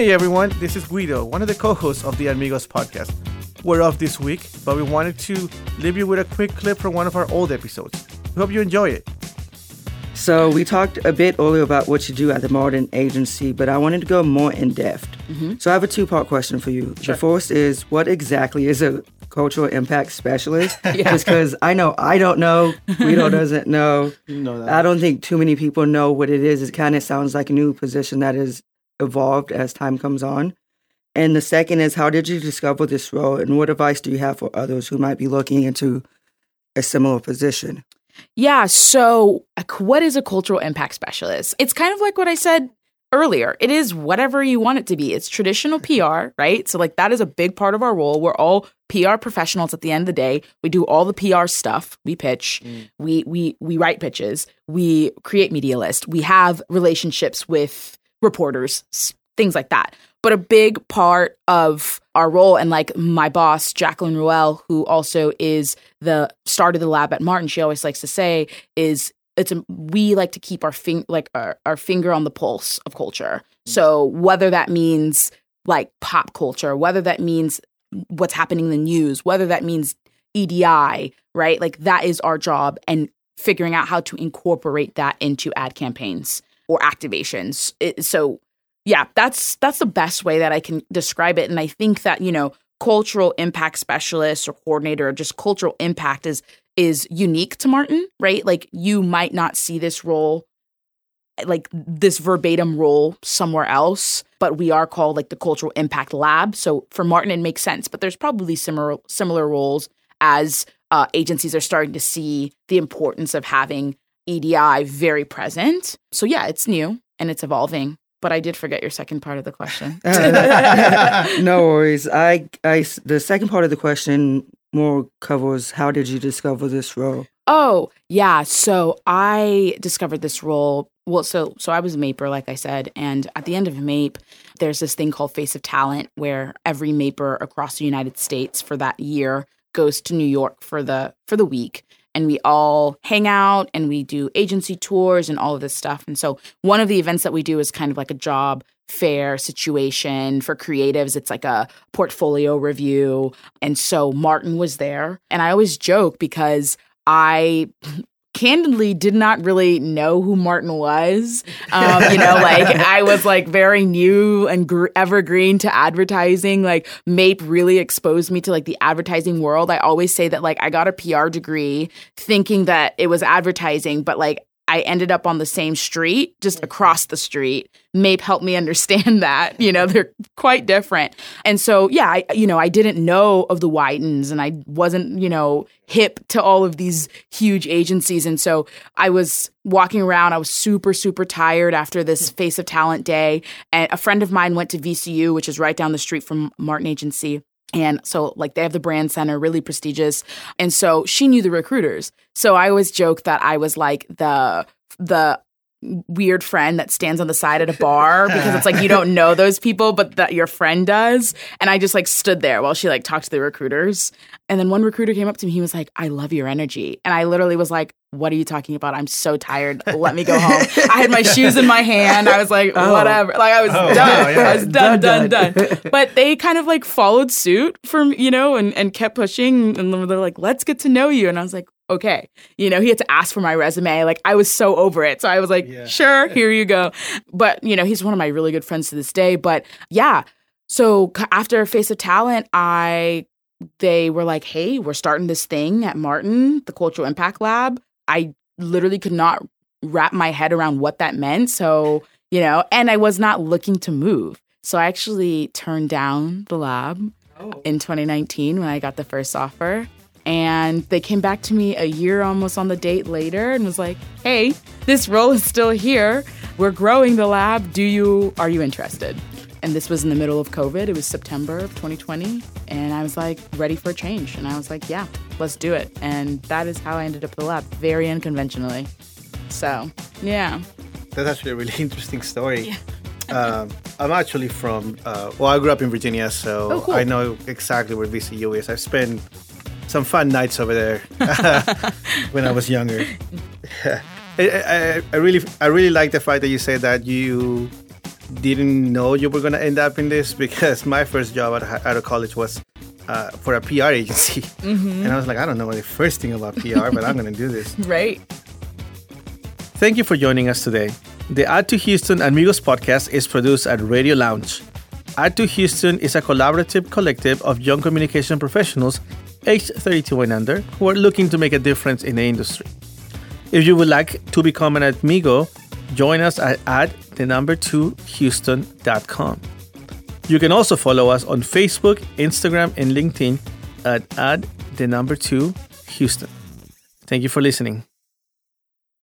Hey everyone, this is Guido, one of the co hosts of the Amigos podcast. We're off this week, but we wanted to leave you with a quick clip from one of our old episodes. We hope you enjoy it. So, we talked a bit earlier about what you do at the Martin Agency, but I wanted to go more in depth. Mm-hmm. So, I have a two part question for you. Sure. The first is what exactly is a cultural impact specialist? yeah. Just because I know I don't know, Guido doesn't know. know I don't think too many people know what it is. It kind of sounds like a new position that has evolved as time comes on. And the second is how did you discover this role and what advice do you have for others who might be looking into a similar position? Yeah. So, what is a cultural impact specialist? It's kind of like what I said earlier. It is whatever you want it to be. It's traditional PR, right? So, like, that is a big part of our role. We're all PR professionals at the end of the day. We do all the PR stuff. We pitch, mm. we, we, we write pitches, we create media lists, we have relationships with reporters, things like that. But a big part of our role, and like my boss, Jacqueline Ruel, who also is the start of the lab at Martin, she always likes to say, is it's a, we like to keep our fing like our, our finger on the pulse of culture. Mm. So whether that means like pop culture, whether that means what's happening in the news, whether that means EDI, right? Like that is our job and figuring out how to incorporate that into ad campaigns or activations. It, so yeah, that's that's the best way that I can describe it. And I think that, you know, cultural impact specialist or coordinator or just cultural impact is is unique to Martin, right? Like you might not see this role like this verbatim role somewhere else, but we are called like the cultural impact lab. So for Martin, it makes sense. But there's probably similar similar roles as uh, agencies are starting to see the importance of having EDI very present. So yeah, it's new and it's evolving. But I did forget your second part of the question. no worries. I, I, the second part of the question more covers how did you discover this role? Oh, yeah. So I discovered this role. Well, so so I was a MAIPer, like I said, and at the end of MAIP, there's this thing called Face of Talent, where every MAIPer across the United States for that year goes to New York for the for the week and we all hang out and we do agency tours and all of this stuff. And so one of the events that we do is kind of like a job fair situation for creatives. It's like a portfolio review. And so Martin was there. And I always joke because I candidly did not really know who Martin was. Um, you know, like I was like very new and gr- evergreen to advertising. Like MAIP really exposed me to like the advertising world. I always say that like I got a PR degree thinking that it was advertising, but like I ended up on the same street, just across the street. MAIP helped me understand that, you know, they're quite different. And so, yeah, I, you know, I didn't know of the Wightons and I wasn't, you know, hip to all of these huge agencies. And so I was walking around, I was super, super tired after this mm. Face of Talent day. And a friend of mine went to VCU, which is right down the street from Martin Agency. And so, like, they have the brand center, really prestigious. And so she knew the recruiters. So I always joke that I was like the, the, weird friend that stands on the side at a bar because it's like you don't know those people but that your friend does. And i just like stood there while she like talked to the recruiters. And then one recruiter came up to me. He was like i love your energy. And i literally was like what are you talking about? I'm so tired. Let me go home. I had my shoes in my hand. I was like oh. whatever. Like i was oh, done. wow, yeah. i was done done done, done. but they kind of like followed suit from you know and, and kept pushing. And they're like let's get to know you. And i was like okay. You know, he had to ask for my resume. Like I was so over it. So I was like, yeah. sure, here you go. But, you know, he's one of my really good friends to this day. But yeah. So after Face of Talent, I they were like, hey, we're starting this thing at Martin, the Cultural Impact Lab. I literally could not wrap my head around what that meant. So, you know, and I was not looking to move. So I actually turned down the lab oh. in 2019 when I got the first offer. And they came back to me a year almost on the date later and was like, "Hey, this role is still here. We're growing the lab. Do you are you interested?" And this was in the middle of COVID. It was September of 2020, and I was like ready for a change. And I was like, "Yeah, let's do it." And that is how I ended up at the lab, very unconventionally. So, yeah. That's actually a really interesting story. Yeah. um, I'm actually from, uh, well, I grew up in Virginia, so oh, cool. I know exactly where VCU is. I've spent some fun nights over there when I was younger. I, I, I, really I really like the fact that you said that you didn't know you were going to end up in this because my first job out, out of college was uh, for a PR agency. Mm-hmm. And I was like, I don't know the first thing about PR, but I'm going to do this. Right. Thank you for joining us today. The Ad 2 Houston Amigos podcast is produced at Radio Lounge. Ad 2 Houston is a collaborative collective of young communication professionals aged 32 and under who are looking to make a difference in the industry. If you would like to become an amigo, join us at ad the number 2 houston.com. You can also follow us on Facebook, Instagram, and LinkedIn at ad the number 2 Houston. Thank you for listening.